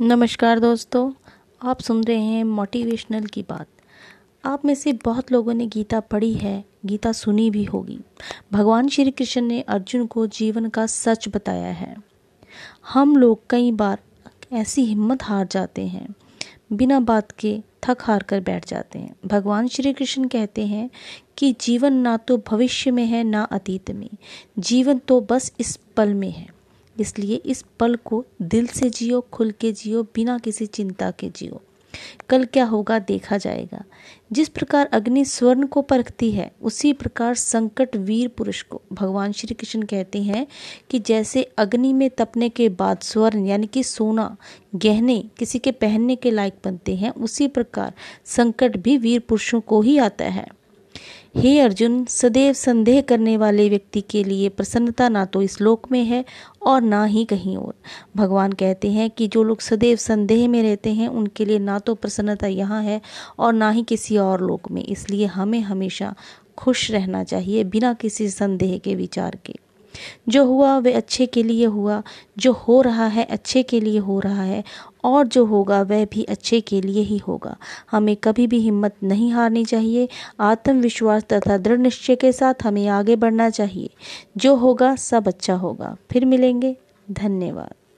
नमस्कार दोस्तों, आप सुन रहे हैं मोटिवेशनल की बात। आप में से बहुत लोगों ने गीता पढ़ी है, गीता सुनी भी होगी। भगवान श्री कृष्ण ने अर्जुन को जीवन का सच बताया है। हम लोग कई बार ऐसी हिम्मत हार जाते हैं, बिना बात के थक हार कर बैठ जाते हैं। भगवान श्री कृष्ण कहते हैं कि जीवन ना तो भविष्य में है, ना अतीत में। जीवन तो बस इस पल में है। इसलिए इस पल को दिल से जियो, खुल के जियो, बिना किसी चिंता के जियो। कल क्या होगा देखा जाएगा। जिस प्रकार अग्नि स्वर्ण को परखती है, उसी प्रकार संकट वीर पुरुष को। भगवान श्री कृष्ण कहते हैं कि जैसे अग्नि में तपने के बाद स्वर्ण, यानी कि सोना, गहने किसी के पहनने के लायक बनते हैं, उसी प्रकार संकट भी वीर पुरुषों को ही आता है। हे अर्जुन, सदैव संदेह करने वाले व्यक्ति के लिए प्रसन्नता ना तो इस लोक में है और ना ही कहीं और। भगवान कहते हैं कि जो लोग सदैव संदेह में रहते हैं, उनके लिए ना तो प्रसन्नता यहाँ है और ना ही किसी और लोक में। इसलिए हमें हमेशा खुश रहना चाहिए बिना किसी संदेह के विचार के। जो हुआ वह अच्छे के लिए हुआ। जो हो रहा है, अच्छे के लिए हो रहा है। और जो होगा, वह भी अच्छे के लिए ही होगा। हमें कभी भी हिम्मत नहीं हारनी चाहिए। आत्मविश्वास तथा दृढ़ निश्चय के साथ हमें आगे बढ़ना चाहिए। जो होगा, सब अच्छा होगा। फिर मिलेंगे। धन्यवाद।